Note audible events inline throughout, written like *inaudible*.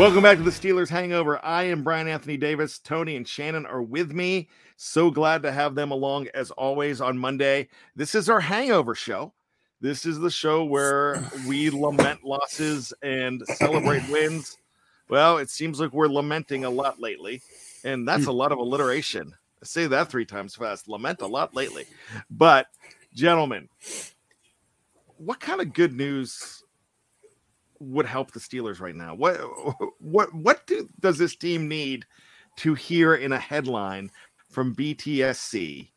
Welcome back to the Steelers Hangover. I am Brian Anthony Davis. Tony and Shannon are with me. So glad to have them along as always on Monday. This is our hangover show. This is the show where we lament losses and celebrate wins. Well, it seems like we're lamenting a lot lately, and that's a lot of alliteration. I say that three times fast. Lament a lot lately. But, gentlemen, what kind of good news would help the Steelers right now? What what what do, does this team need to hear in a headline from BTSC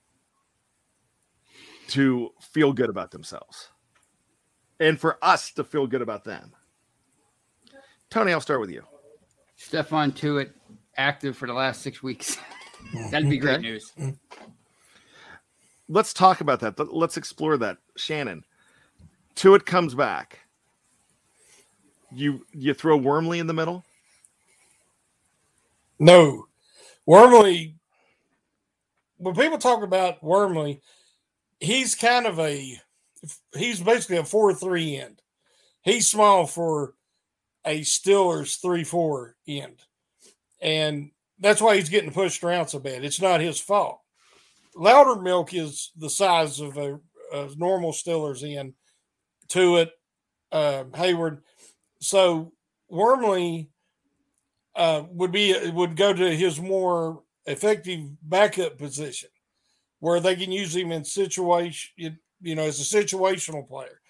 to feel good about themselves? And for us to feel good about them. Tony, I'll start with you. Stephon Tuitt active for the last six weeks. *laughs* That'd be great Okay. news. Let's talk about that. Let- Let's explore that. Shannon, Tuitt comes back. You you throw Wormley in the middle? No, Wormley. When people talk about Wormley, he's kind of a he's basically a four three end. He's small for a Steelers three four end, and that's why he's getting pushed around so bad. It's not his fault. Loudermilk is the size of a, a normal Steelers end. Tuitt, uh, Hayward. So Wormley uh, would be would go to his more effective backup position, where they can use him in situation. You, know, as a situational player.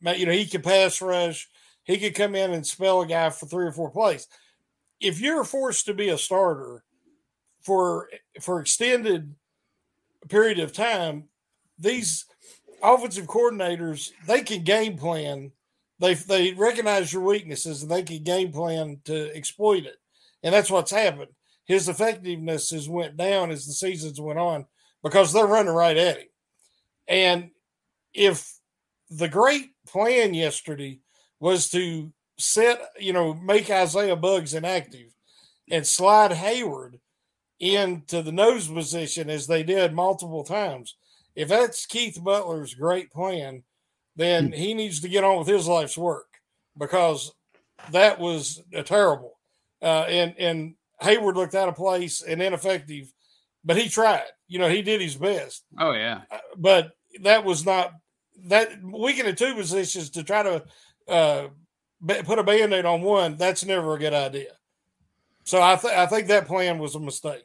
You know, he could pass rush. He could come in and spell a guy for three or four plays. If you're forced to be a starter for for extended period of time, these offensive coordinators they can game plan. They they recognize your weaknesses and they can game plan to exploit it, and that's what's happened. His effectiveness has went down as the seasons went on because they're running right at him. And if the great plan yesterday was to set, you know, make Isaiah Buggs inactive and slide Hayward into the nose position as they did multiple times. If that's Keith Butler's great plan, then he needs to get on with his life's work because that was uh, terrible. Uh, and and Hayward looked out of place and ineffective, but he tried. You know, he did his best Oh yeah. but that was not that weakened in two positions to try to uh, put a band-aid on one, that's never a good idea. So I, th- I think that plan was a mistake.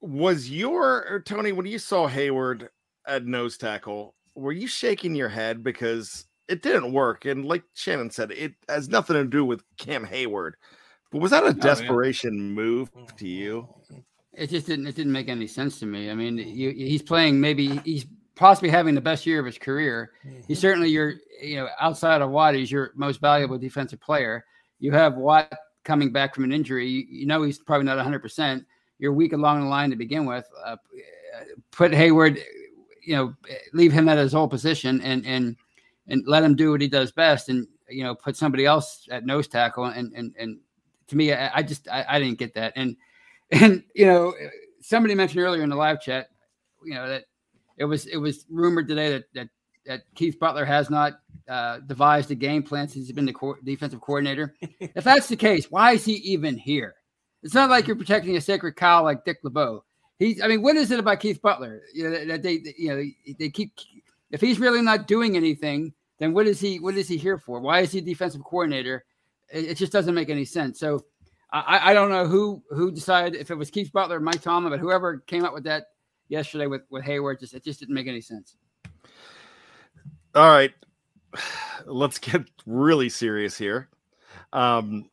Was your Tony when you saw Hayward at nose tackle? Were you shaking your head because it didn't work? And like Shannon said, it has nothing to do with Cam Hayward. But was that a yeah. desperation move mm. to you? It just didn't. It didn't make any sense to me. I mean, you, he's playing. Maybe he's possibly having the best year of his career. Mm-hmm. He's certainly your, you know, outside of Watt, he's your most valuable defensive player. You have Watt coming back from an injury. You, you know he's probably not 100. percent You're weak along the line to begin with. Uh, uh put Hayward, you know, leave him at his old position and and and let him do what he does best, and you know, put somebody else at nose tackle. And and and to me, I, I just I, I didn't get that. And *laughs* and you know, somebody mentioned earlier in the live chat, you know, that it was it was rumored today that that that Keith Butler has not uh, devised a game plan since he's been the co- defensive coordinator. *laughs* if that's the case, why is he even here? It's not like you're protecting a sacred cow like Dick LeBeau. He's, I mean, what is it about Keith Butler? You know, that they, you know, they keep. If he's really not doing anything, then what is he? What is he here for? Why is he defensive coordinator? It, it just doesn't make any sense. So, I, I don't know who who decided if it was Keith Butler, or Mike Tomlin, but whoever came up with that yesterday with with Hayward, just it just didn't make any sense. All right, *sighs* let's get really serious here. Um,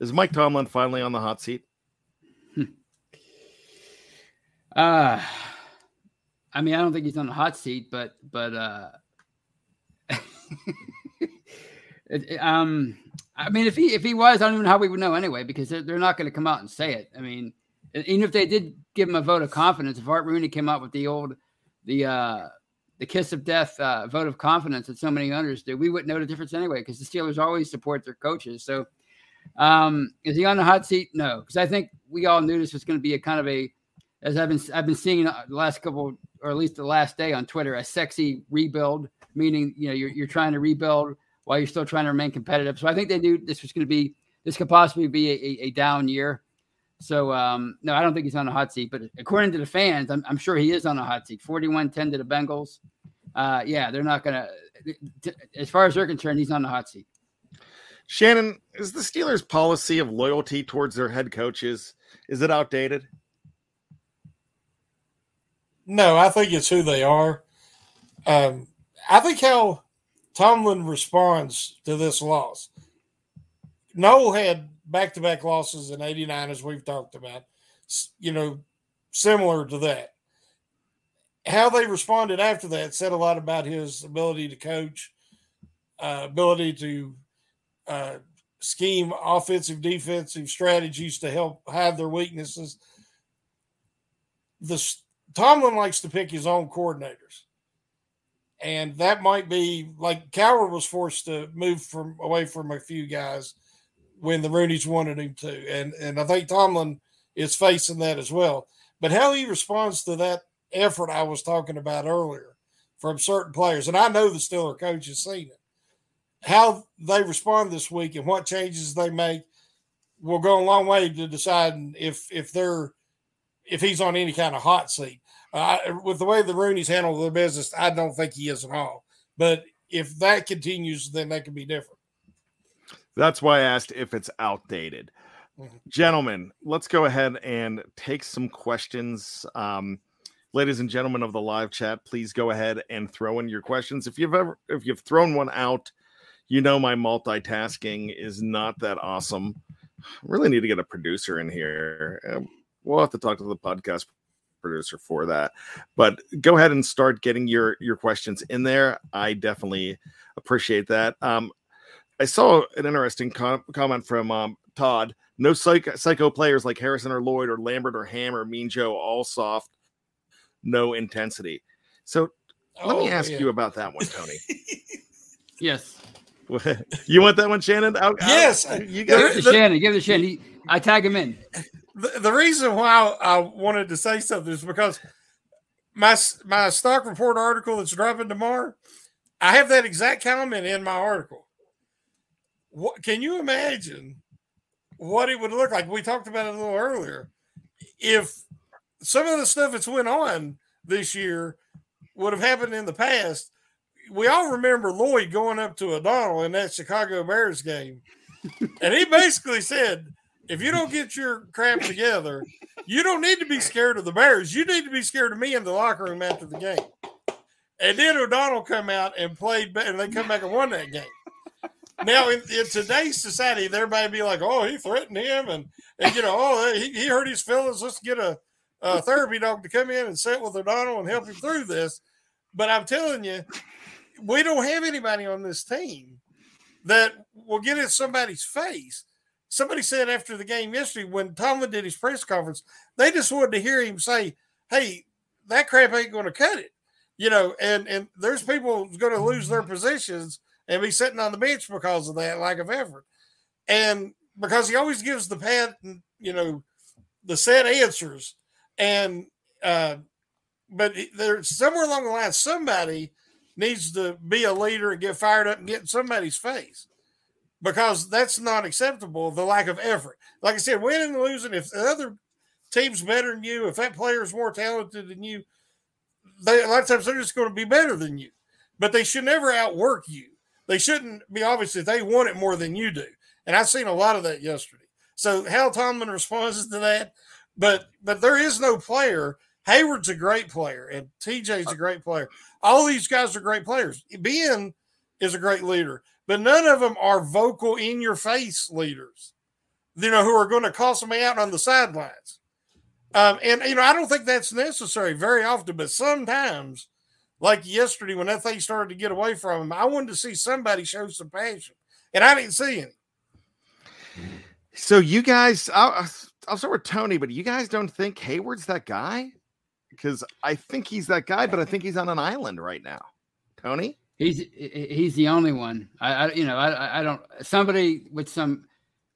is Mike Tomlin finally on the hot seat? Uh I mean, I don't think he's on the hot seat, but but uh *laughs* it, um I mean, if he if he was, I don't even know how we would know anyway, because they're, they're not going to come out and say it. I mean, even if they did give him a vote of confidence, if Art Rooney came out with the old the uh the kiss of death uh, vote of confidence that so many others do, we wouldn't know the difference anyway, because the Steelers always support their coaches. So, um, is he on the hot seat? No, because I think we all knew this was going to be a kind of a, as I've been I've been seeing the last couple, or at least the last day on Twitter, a sexy rebuild, meaning you know you're you're trying to rebuild while you're still trying to remain competitive. So I think they knew this was going to be this could possibly be a, a, a down year. So um, no, I don't think he's on the hot seat. But according to the fans, I'm, I'm sure he is on the hot seat. 41-10 to the Bengals. Uh, yeah, they're not gonna. As far as they're concerned, he's on the hot seat. Shannon, is the Steelers' policy of loyalty towards their head coaches is it outdated? No, I think it's who they are. Um, I think how Tomlin responds to this loss. Noll had back to back losses in 89, as we've talked about, you know, similar to that. How they responded after that said a lot about his ability to coach, uh, ability to uh, scheme offensive, defensive strategies to help hide their weaknesses. The Tomlin likes to pick his own coordinators and that might be like Cowher was forced to move from away from a few guys when the Roonies wanted him to, and and I think Tomlin is facing that as well. But how he responds to that effort I was talking about earlier from certain players, and I know the Steeler coach has seen it. How they respond this week and what changes they make will go a long way to deciding if if they're if he's on any kind of hot seat. Uh, with the way the Roonies handle the business, I don't think he is at all. But if that continues, then that could be different. That's why I asked if it's outdated. Mm-hmm. Gentlemen, let's go ahead and take some questions. Um, ladies and gentlemen of the live chat, please go ahead and throw in your questions. If you've ever if you've thrown one out, you know my multitasking is not that awesome. Really need to get a producer in here. We'll have to talk to the podcast producer for that. But go ahead and start getting your your questions in there. I definitely appreciate that. Um, I saw an interesting com- comment from um, Todd. No psych- psycho players like Harrison or Lloyd or Lambert or Ham or Mean Joe, all soft, no intensity. So let me Oh, ask yeah. you about that one, Tony. *laughs* Yes. *laughs* you want that one, Shannon? Out- out- Yes. you Give got it to Shannon. Give it to Shannon. He, I tag him in. The, the reason why I wanted to say something is because my my stock report article that's dropping tomorrow, I have that exact comment in my article. What can you imagine what it would look like? We talked about it a little earlier. If some of the stuff that's went on this year would have happened in the past, we all remember Lloyd going up to O'Donnell in that Chicago Bears game, and he basically said, "If you don't get your crap together, you don't need to be scared of the Bears. You need to be scared of me in the locker room after the game." And then O'Donnell come out and played, and they come back and won that game. Now, in, in today's society, everybody be like, "Oh, he threatened him," and, and you know, "Oh, he, he hurt his feelings. Let's get a, a therapy dog to come in and sit with O'Donnell and help him through this." But I'm telling you, we don't have anybody on this team that will get in somebody's face. Somebody said after the game yesterday, when Tomlin did his press conference, they just wanted to hear him say, "Hey, that crap ain't going to cut it," you know. And and there's people going to lose their positions and be sitting on the bench because of that lack of effort, and because he always gives the pat, you know, the set answers, and uh, but there's somewhere along the line somebody needs to be a leader and get fired up and get in somebody's face because that's not acceptable. The lack of effort, like I said, winning and losing. If the other team's better than you, if that player is more talented than you, they a lot of times they're just going to be better than you. But they should never outwork you. They shouldn't be obviously they want it more than you do. And I've seen a lot of that yesterday. So Hal Tomlin responds to that, but but there is no player. Hayward's a great player, and TJ's a uh, great player. All these guys are great players. Ben is a great leader, but none of them are vocal in your face leaders. You know who are going to call somebody out on the sidelines. Um, and you know I don't think that's necessary very often, but sometimes like yesterday when that thing started to get away from him, I wanted to see somebody show some passion, and I didn't see any. So you guys, I'll, I'll start with Tony, but you guys don't think Hayward's that guy? Because I think he's that guy, but I think he's on an island right now. Tony, he's he's the only one. I, I you know I I don't somebody with some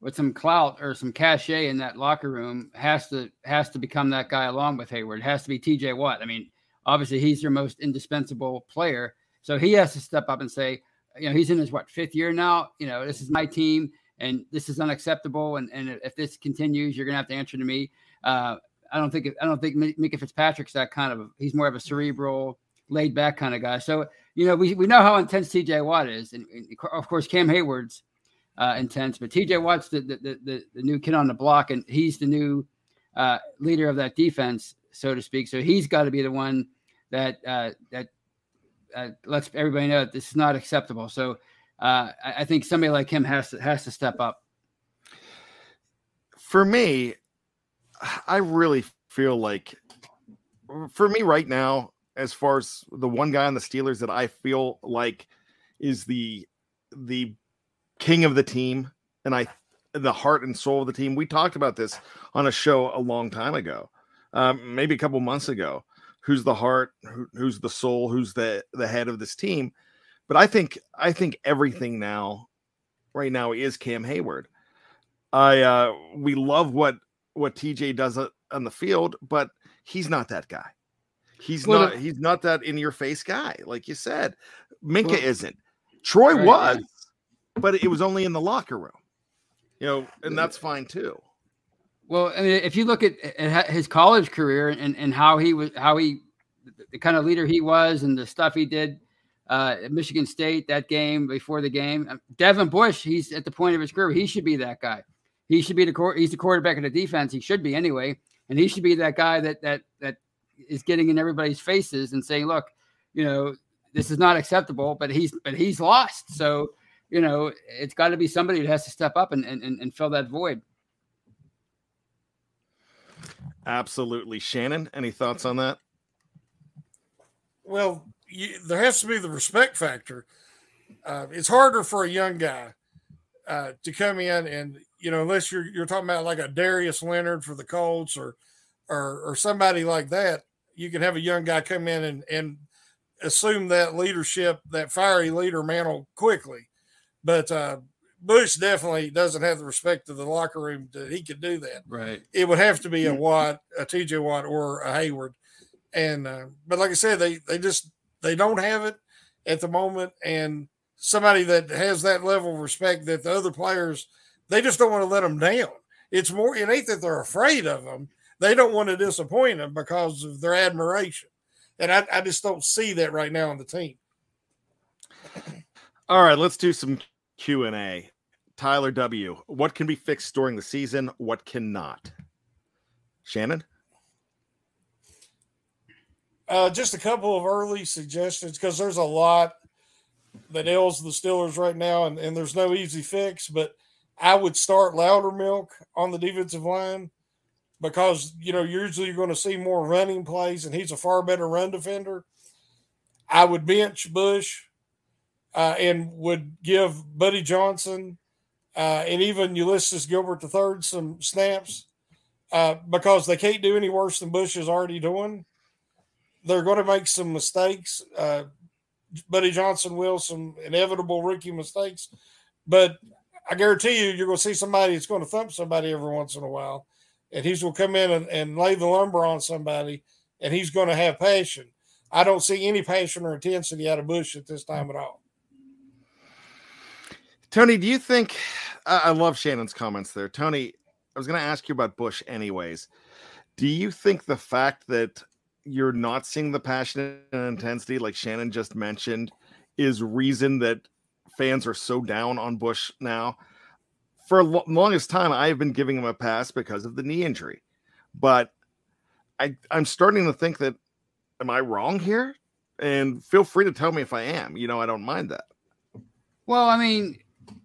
with some clout or some cachet in that locker room has to has to become that guy along with Hayward. It has to be T.J. Watt. I mean obviously he's your most indispensable player. So he has to step up and say, you know, he's in his what fifth year now. You know, this is my team, and this is unacceptable. And and if this continues, you're gonna have to answer to me. Uh, I don't think I don't think Minkah Fitzpatrick's that kind of. He's more of a cerebral, laid back kind of guy. So you know, we we know how intense T.J. Watt is, and, and of course Cam Hayward's uh, intense, but T.J. Watt's the the, the the new kid on the block, and he's the new uh, leader of that defense, so to speak. So he's got to be the one that uh, that uh, lets everybody know that this is not acceptable. So uh, I, I, think somebody like him has to has to step up. For me, I really feel like, for me right now, as far as the one guy on the Steelers that I feel like is the the king of the team, and I the heart and soul of the team. We talked about this on a show a long time ago, um, maybe a couple months ago who's the heart, who, who's the soul, who's the the head of this team. But I think I think everything now, right now, is Cam Hayward. I uh, we love what what TJ does on the field, but he's not that guy. He's well, not he's not that in your face guy, like you said. Minkah well, isn't. Troy right, was, yeah. but it was only in the locker room. You know, and that's fine too. Well, I mean, if you look at, at his college career and, and how he was, how he, the kind of leader he was, and the stuff he did uh, at Michigan State that game before the game, um, Devin Bush, he's at the point of his career. He should be that guy. He should be the he's the quarterback of the defense. He should be anyway, and he should be that guy that that that is getting in everybody's faces and saying, "Look, you know, this is not acceptable." But he's but he's lost. So you know, it's got to be somebody that has to step up and and, and fill that void. Absolutely. Shannon, any thoughts on that? Well, you, there has to be the respect factor. Uh, it's harder for a young guy uh, to come in and you know unless you're you're talking about like a Darius Leonard for the Colts or or or somebody like that, you can have a young guy come in and and assume that leadership, that fiery leader mantle quickly. But uh, Bush definitely doesn't have the respect of the locker room that he could do that. Right. It would have to be a Watt, a TJ Watt, or a Hayward. And uh, but like I said, they they just they don't have it at the moment. And somebody that has that level of respect that the other players they just don't want to let them down. It's more it ain't that they're afraid of them. They don't want to disappoint them because of their admiration. And I, I just don't see that right now on the team. All right, let's do some Q and A. Tyler W. What can be fixed during the season? What cannot? Shannon. Uh, just a couple of early suggestions because there's a lot that ails the Steelers right now, and, and there's no easy fix. But I would start Loudermilk on the defensive line because you know usually you're going to see more running plays, and he's a far better run defender. I would bench Bush uh, and would give Buddy Johnson uh, and even Ulysses Gilbert III some snaps uh, because they can't do any worse than Bush is already doing. They're going to make some mistakes. Uh, Buddy Johnson will some inevitable rookie mistakes, but I guarantee you, you're going to see somebody that's going to thump somebody every once in a while, and he's going to come in and, and lay the lumber on somebody, and he's going to have passion. I don't see any passion or intensity out of Bush at this time at all. Tony, do you think? I I love Shannon's comments there. Tony, I was going to ask you about Bush anyways. Do you think the fact that you're not seeing the passion and intensity, like Shannon just mentioned, is reason that fans are so down on Bush now? For the longest time, I've been giving him a pass because of the knee injury, but I, I'm starting to think that am I wrong here? And feel free to tell me if I am. You know, I don't mind that. Well, I mean,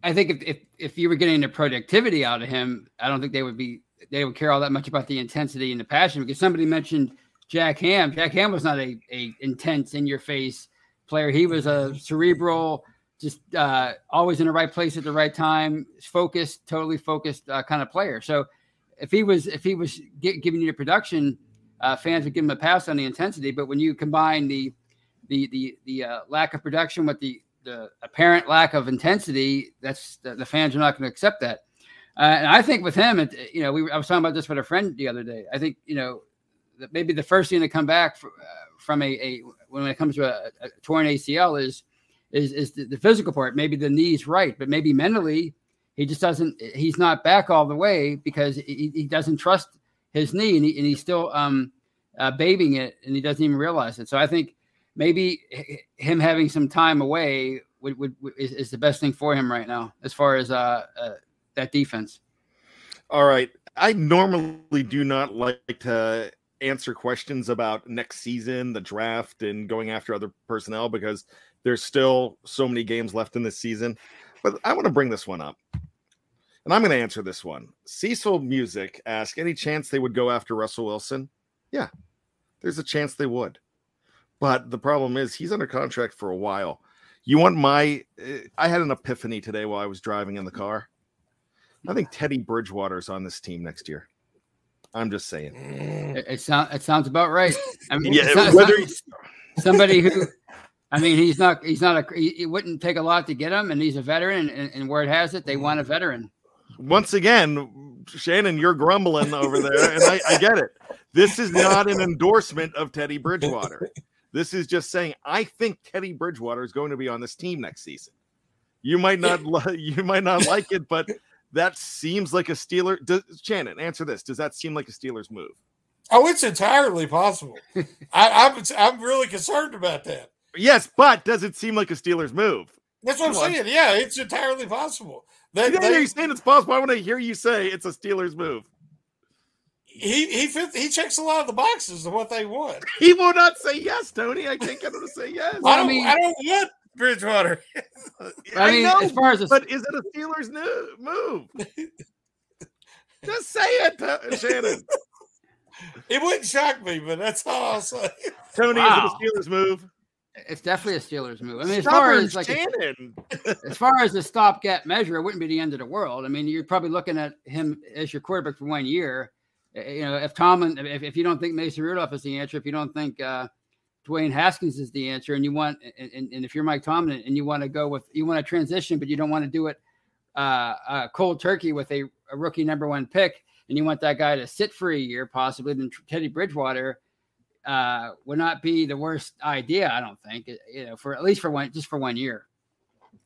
I think if, if if you were getting the productivity out of him, I don't think they would be they would care all that much about the intensity and the passion because somebody mentioned Jack Ham. Jack Ham was not a, a intense in your face player. He was a cerebral, just uh, always in the right place at the right time, focused, totally focused uh, kind of player. So if he was if he was gi- giving you the production, uh, fans would give him a pass on the intensity. But when you combine the the the the uh, lack of production with the the apparent lack of intensity, that's the, the fans are not going to accept that. Uh, and I think with him, it, you know, we I was talking about this with a friend the other day. I think you know maybe the first thing to come back fr- uh, from a, a when it comes to a, a torn ACL is is is the, the physical part. Maybe the knee's right, but maybe mentally he just doesn't. He's not back all the way because he, he doesn't trust his knee, and, he, and he's still um, uh, babying it, and he doesn't even realize it. So I think maybe him having some time away would, would, would is, is the best thing for him right now, as far as uh, uh that defense. All right. I normally do not like to answer questions about next season, the draft, and going after other personnel because there's still so many games left in this season. But I want to bring this one up. And I'm going to answer this one. Cecil Music asked any chance they would go after Russell Wilson? Yeah, there's a chance they would. But the problem is he's under contract for a while. You want my eh, I had an epiphany today while I was driving in the car. I think Teddy Bridgewater's on this team next year. I'm just saying. It, it sounds it sounds about right. I mean, Yeah, it's not- whether it's not- somebody who, I mean, he's not he's not a he, it wouldn't take a lot to get him, and he's a veteran. And, and where it has it, they want a veteran. Once again, Shannon, you're grumbling over there, and I, I get it. This is not an endorsement of Teddy Bridgewater. This is just saying I think Teddy Bridgewater is going to be on this team next season. You might not li- *laughs* you might not like it, but that seems like a Steeler. Does, Shannon, answer this. Does that seem like a Steelers move? Oh, it's entirely possible. *laughs* I, I'm I'm really concerned about that. Yes, but does it seem like a Steelers move? That's what I'm on. saying. Yeah, it's entirely possible. That yeah, they- you're saying it's possible. I want to hear you say it's a Steelers move. he he fit, he checks a lot of the boxes of what they want. *laughs* He will not say yes, Tony. I can't get him to say yes. I don't I don't want Bridgewater. *laughs* I mean, as far as a- but is it a Steelers no- move? *laughs* Just say it, Shannon. It wouldn't shock me, but that's all I'll say. Tony, Wow. is it a Steelers move? It's definitely a Steelers move. I mean, as far as like Shannon. *laughs* as far as the stopgap measure, it wouldn't be the end of the world. I mean, you're probably looking at him as your quarterback for one year. Uh, You know, if Tomlin, if, if you don't think Mason Rudolph is the answer, if you don't think uh, Dwayne Haskins is the answer, and you want, and, and and if you're Mike Tomlin and you want to go with, you want to transition, but you don't want to do it uh, uh, cold turkey with a, a rookie number one pick, and you want that guy to sit for a year, possibly, then Teddy Bridgewater uh, would not be the worst idea. I don't think, you know, for at least for one, just for one year.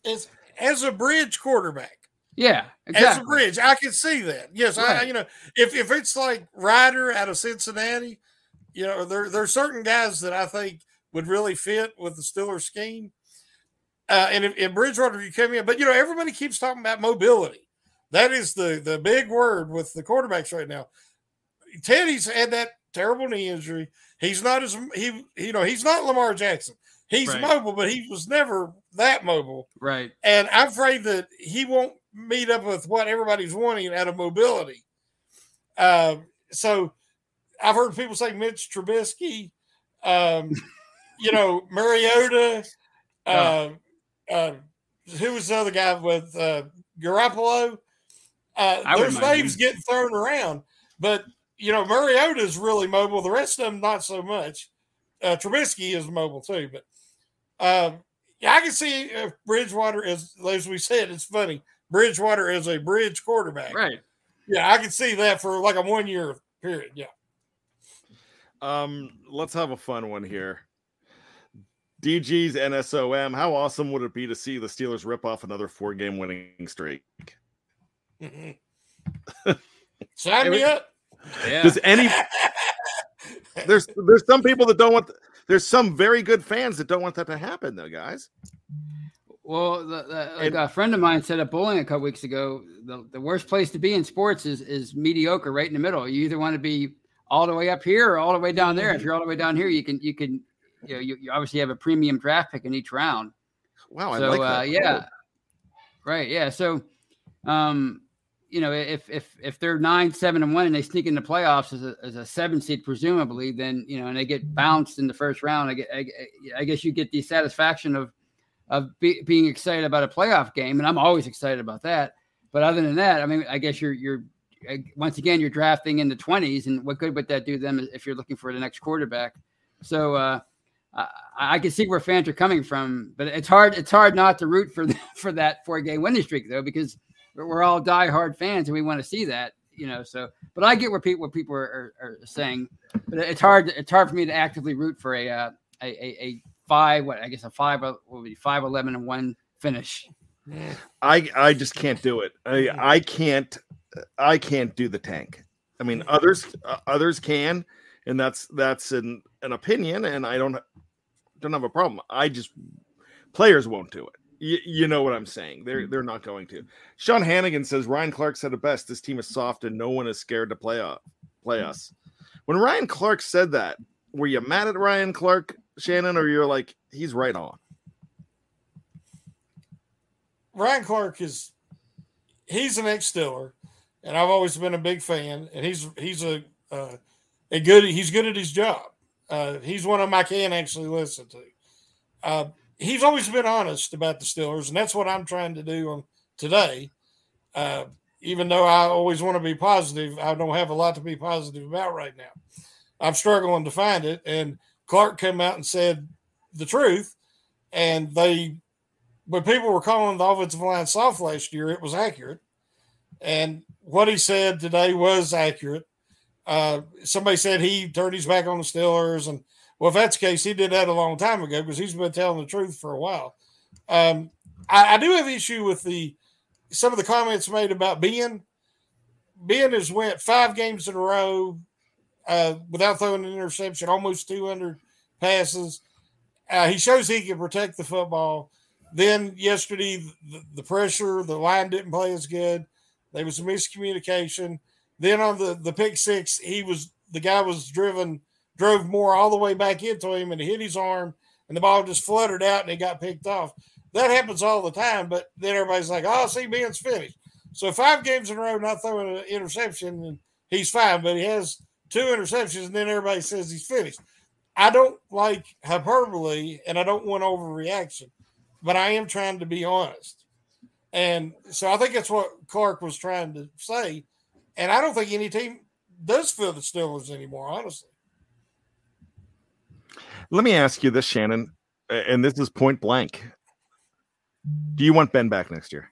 As as a bridge quarterback. Yeah, As a bridge, I can see that. Yes, I you know if if it's like Ridder out of Cincinnati, you know there there are certain guys that I think would really fit with the Steelers scheme. Uh, and if, if Bridgewater you come in, but you know everybody keeps talking about mobility. That is the the big word with the quarterbacks right now. Teddy's had that terrible knee injury. He's not as he you know he's not Lamar Jackson. He's Right. mobile, but he was never that mobile. Right. And I'm afraid that he won't meet up with what everybody's wanting out of mobility. Uh, so I've heard people say Mitch Trubisky, um, *laughs* you know, Mariota, uh, uh, who was the other guy with uh, Garoppolo? Uh, there's names getting thrown around, but you know, Mariota's really mobile. The rest of them, not so much. Uh, Trubisky is mobile too, but um, yeah, I can see if Bridgewater is, as we said, it's funny. Bridgewater is a bridge quarterback, Right. Yeah, I can see that for like a one year period. Yeah. Um, let's have a fun one here. DG's NSOM. How awesome would it be to see the Steelers rip off another four game winning streak? *laughs* Sign me up. Does any there's there's some people that don't want there's some very good fans that don't want that to happen though, guys. Well, the, the, like And- a friend of mine said at bowling a couple weeks ago, the, the worst place to be in sports is is mediocre, right in the middle. You either want to be all the way up here or all the way down there. If you're all the way down here, you can you can you know you, you obviously have a premium draft pick in each round. Wow, I so like uh, that. yeah, right, yeah. So, um, you know, if if if they're nine, seven, and one, and they sneak in the playoffs as a as a seven seed, presumably, then you know, and they get bounced in the first round, I, get, I, I guess you get the satisfaction of of be, being excited about a playoff game, and I'm always excited about that. But other than that, I mean, I guess you're you're once again you're drafting in the 20s, and what good would that do them if you're looking for the next quarterback? So. uh I, I can see where fans are coming from, but it's hard. It's hard not to root for *laughs* for that four game winning streak though, because we're we're all diehard fans and we want to see that, you know. So, but I get where people what people are, are, are saying, but it's hard. It's hard for me to actively root for a uh, a, a, a five. What I guess a five. What would be five eleven and one finish. I I just can't do it. I I can't I can't do the tank. I mean, others uh, others can, and that's that's an an opinion, and I don't don't have a problem. I just players won't do it. You, you know what I'm saying? They're they're not going to. Sean Hannigan says Ryan Clark said it best. This team is soft, and no one is scared to play up play us. When Ryan Clark said that, were you mad at Ryan Clark, Shannon, or you're like he's right on? Ryan Clark is he's an ex Stiller, and I've always been a big fan. And he's he's a uh, a good he's good at his job. Uh, he's one of them I can actually listen to. Uh, he's always been honest about the Steelers, and that's what I'm trying to do on today. Uh, even though I always want to be positive, I don't have a lot to be positive about right now. I'm struggling to find it. And Clark came out and said the truth, and they when people were calling the offensive line soft last year, it was accurate. And what he said today was accurate. Uh, somebody said he turned his back on the Steelers. And well, if that's the case, he did that a long time ago because he's been telling the truth for a while. Um, I, I do have issue with the some of the comments made about Ben. Ben has went five games in a row uh, without throwing an interception, almost 200 passes. Uh, he shows he can protect the football. Then yesterday, the, the pressure, the line didn't play as good. There was a miscommunication. Then on the the pick six, he was the guy was driven drove more all the way back into him and hit his arm, and the ball just fluttered out and it got picked off. That happens all the time, but then everybody's like, "Oh, see, Ben's finished." So five games in a row not throwing an interception, and he's fine, but he has two interceptions, and then everybody says he's finished. I don't like hyperbole, and I don't want overreaction, but I am trying to be honest. And so I think that's what Clark was trying to say. And I don't think any team does feel the Steelers anymore, honestly. Let me ask you this, Shannon, and this is point blank. Do you want Ben back next year?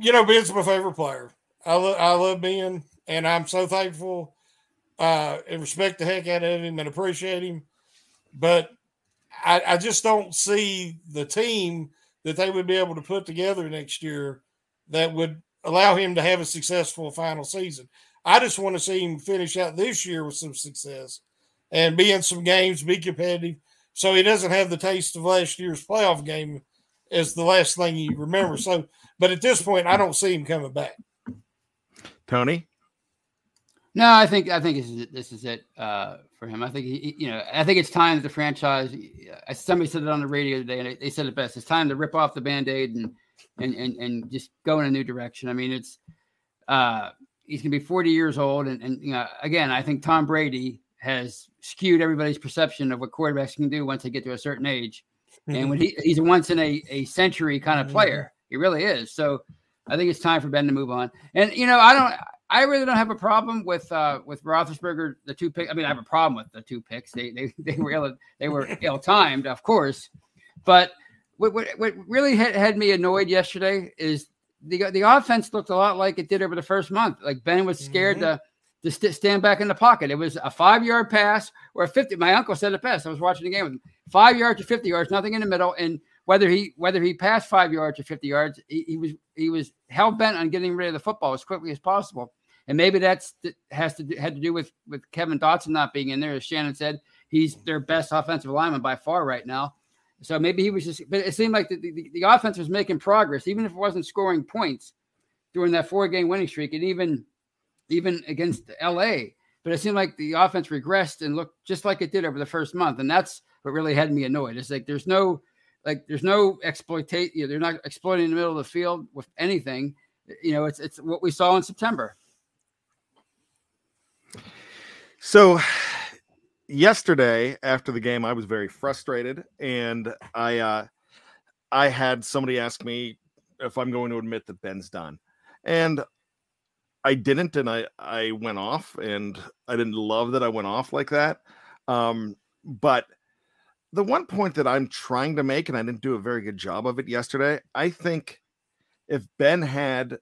You know, Ben's my favorite player. I, lo- I love Ben, and I'm so thankful uh, and respect the heck out of him and appreciate him. But I, I just don't see the team that they would be able to put together next year that would allow him to have a successful final season. I just want to see him finish out this year with some success and be in some games, be competitive. So he doesn't have the taste of last year's playoff game as the last thing he remembers. So, but at this point, I don't see him coming back. Tony? No, I think I think this is it, this is it uh, for him. I think he, you know I think it's time that the franchise. uh, Somebody said it on the radio today, and they- they said it best. It's time to rip off the band aid and and and and just go in a new direction. I mean, it's uh, he's gonna be 40 years old, and and you know again, I think Tom Brady has skewed everybody's perception of what quarterbacks can do once they get to a certain age. And when he, he's a once in a, a century kind of player, he really is. So I think it's time for Ben to move on. And you know, I don't, I really don't have a problem with uh with Roethlisberger the two pick. I mean, I have a problem with the two picks. They they *laughs* they were ill, they were ill timed, of course. But what what, what really had, had me annoyed yesterday is the the offense looked a lot like it did over the first month. Like Ben was scared mm-hmm. to to st- stand back in the pocket. It was a five yard pass or a 50. My uncle said it best. I was watching the game with him. Five yards to 50 yards, nothing in the middle. And whether he whether he passed five yards or 50 yards, he, he was he was hell bent on getting rid of the football as quickly as possible. And maybe that's has to do, had to do with with Kevin Dotson not being in there. As Shannon said, he's their best offensive lineman by far right now. So maybe he was just, but it seemed like the, the, the offense was making progress, even if it wasn't scoring points during that four game winning streak. And even even against LA. But it seemed like the offense regressed and looked just like it did over the first month. And that's what really had me annoyed. It's like there's no like there's no exploitation. You know, they're not exploiting the middle of the field with anything. You know, it's it's what we saw in September. So yesterday after the game, I was very frustrated, and I uh, I had somebody ask me if I'm going to admit that Ben's done, and I didn't, and I I went off, and I didn't love that I went off like that. Um, but the one point that I'm trying to make, and I didn't do a very good job of it yesterday, I think if Ben had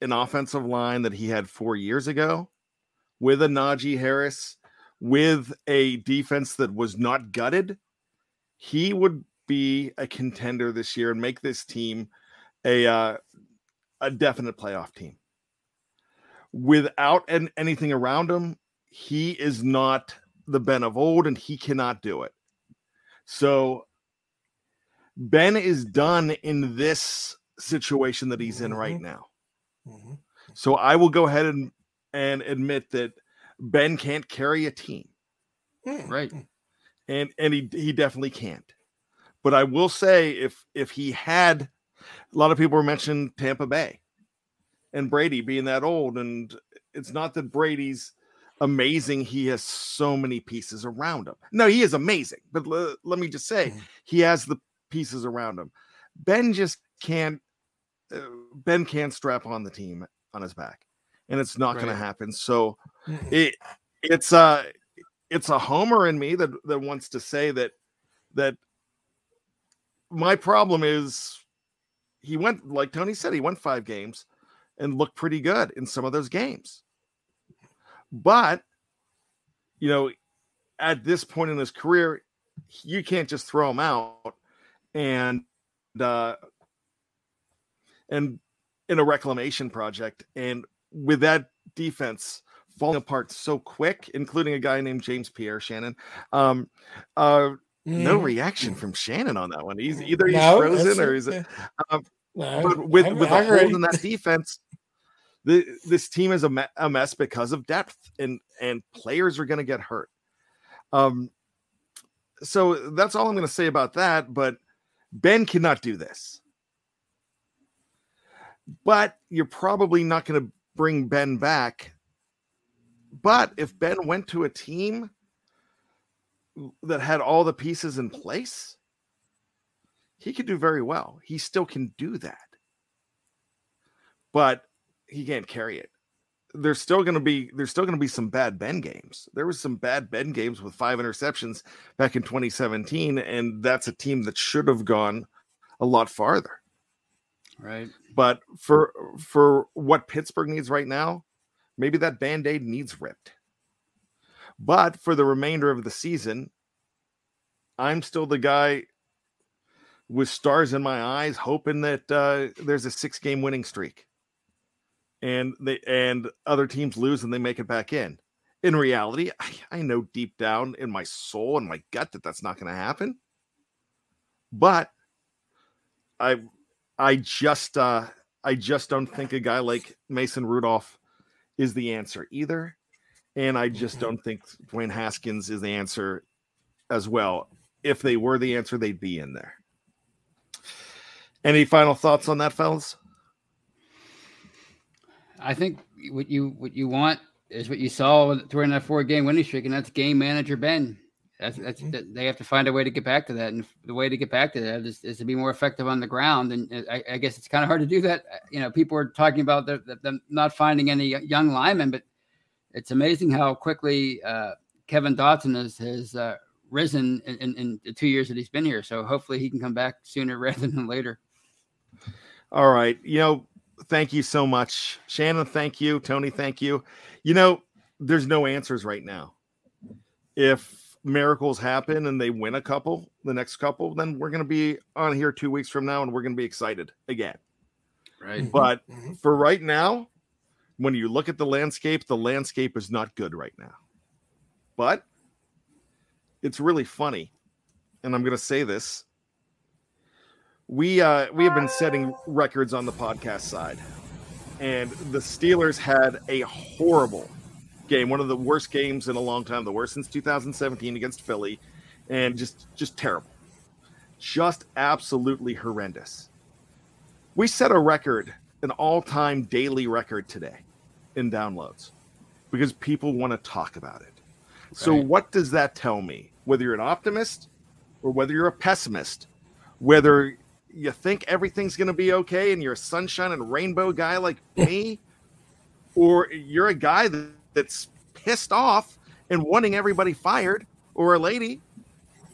an offensive line that he had four years ago, with a Najee Harris, with a defense that was not gutted, he would be a contender this year and make this team a uh, a definite playoff team. Without an, anything around him, he is not the Ben of old, and he cannot do it. So Ben is done in this situation that he's in right now. So I will go ahead and and admit that Ben can't carry a team. Hmm, right. Hmm. And and he he definitely can't. But I will say if if he had a lot of people were mentioning Tampa Bay and Brady being that old and it's not that Brady's amazing he has so many pieces around him. No, he is amazing. But le- let me just say hmm. he has the pieces around him. Ben just can't uh, Ben can't strap on the team on his back and it's not going to happen. So it it's uh it's a homer in me that that wants to say that that my problem is he went like Tony said he went 5 games and looked pretty good in some of those games. But you know at this point in his career you can't just throw him out and uh and in a reclamation project and with that defense falling apart so quick including a guy named James Pierre Shannon um uh no Mhm. reaction from Shannon on that one. He's either he's No, frozen or is it um, No, but with I- with a in that defense the, this team is a, a mess because of depth and and players are going to get hurt. Um so that's all i'm going to say about that but ben cannot do this. But you're probably not going to bring ben back but if ben went to a team that had all the pieces in place he could do very well he still can do that but he can't carry it. There's still going to be there's still going to be some bad Ben games. There was some bad Ben games with five interceptions back in 2017 and that's a team that should have gone a lot farther. Right. But for for what Pittsburgh needs right now, maybe that band-aid needs ripped. But for the remainder of the season, I'm still the guy with stars in my eyes, hoping that uh, there's a six-game winning streak, and they and other teams lose and they make it back in, in reality, I, I know deep down in my soul and my gut that that's not going to happen. But I, I just, uh, I just don't think a guy like Mason Rudolph is the answer either. And I just Mm-hmm. don't think Dwayne Haskins is the answer as well. If they were the answer, they'd be in there. Any final thoughts on that, fellas? I think what you what you want is what you saw during that four game winning streak, and that's game manager Ben. That's that's that they have to find a way to get back to that, and the way to get back to that is, is to be more effective on the ground. And I, I guess it's kind of hard to do that. Uh, You know, people are talking about the, the, them not finding any young linemen, but it's amazing how quickly uh, Kevin Dotson has has uh, risen in, in, in the two years that he's been here. So hopefully he can come back sooner *laughs* rather than later. All right. You know, thank you so much. Shannon, thank you. Tony, thank you. You know, there's no answers right now. If miracles happen and they win a couple, the next couple, then we're going to be on here two weeks from now and we're going to be excited again. Right. But for right now, when you look at the landscape, the landscape is not good right now. But it's really funny. And I'm going to say this we uh we have been setting records on the podcast side and the steelers had a horrible game one of the worst games in a long time the worst since 2017 against philly and just just terrible. Just absolutely horrendous. We set a record an all-time daily record today in downloads because people want to talk about it. So what does that tell me? Whether you're an optimist or whether you're a pessimist whether you think everything's going to be okay and you're a sunshine and rainbow guy like me, or you're a guy that, that's pissed off and wanting everybody fired, or a lady,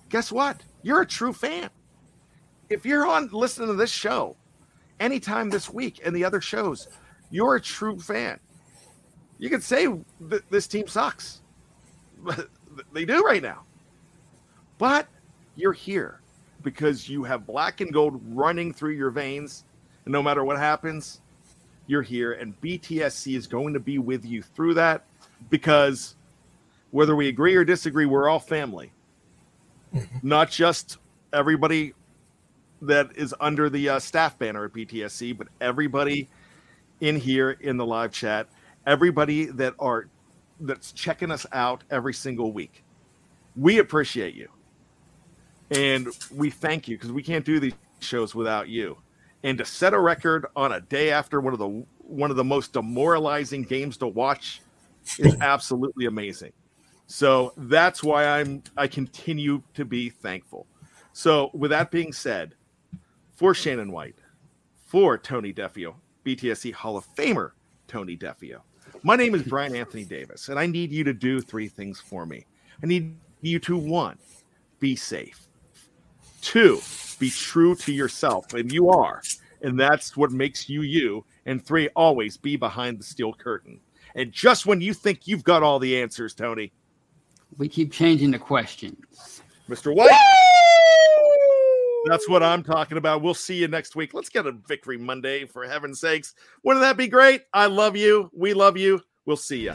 guess what? You're a true fan. If you're on listening to this show anytime this week and the other shows, you're a true fan. You could say th- this team sucks. *laughs* they do right now. But you're here because you have black and gold running through your veins. And no matter what happens, you're here. And BTSC is going to be with you through that because whether we agree or disagree, we're all family. Not just everybody that is under the uh, staff banner at BTSC, but everybody in here in the live chat, everybody that are that's checking us out every single week. We appreciate you and we thank you because we can't do these shows without you. And to set a record on a day after one of the one of the most demoralizing games to watch is *laughs* absolutely amazing. So that's why I'm I continue to be thankful. So with that being said, for Shannon White, for Tony Defeo, BTSC Hall of Famer Tony Defeo. My name is Bryan Anthony Davis, and I need you to do three things for me. I need you to one, be safe. Two, be true to yourself, and you are. And that's what makes you you. And three, always be behind the steel curtain. And just when you think you've got all the answers, Tony, We keep changing the questions. Mr. White. That's what I'm talking about. We'll see you next week. Let's get a victory Monday for heaven's sakes. Wouldn't that be great? I love you. We love you. We'll see you.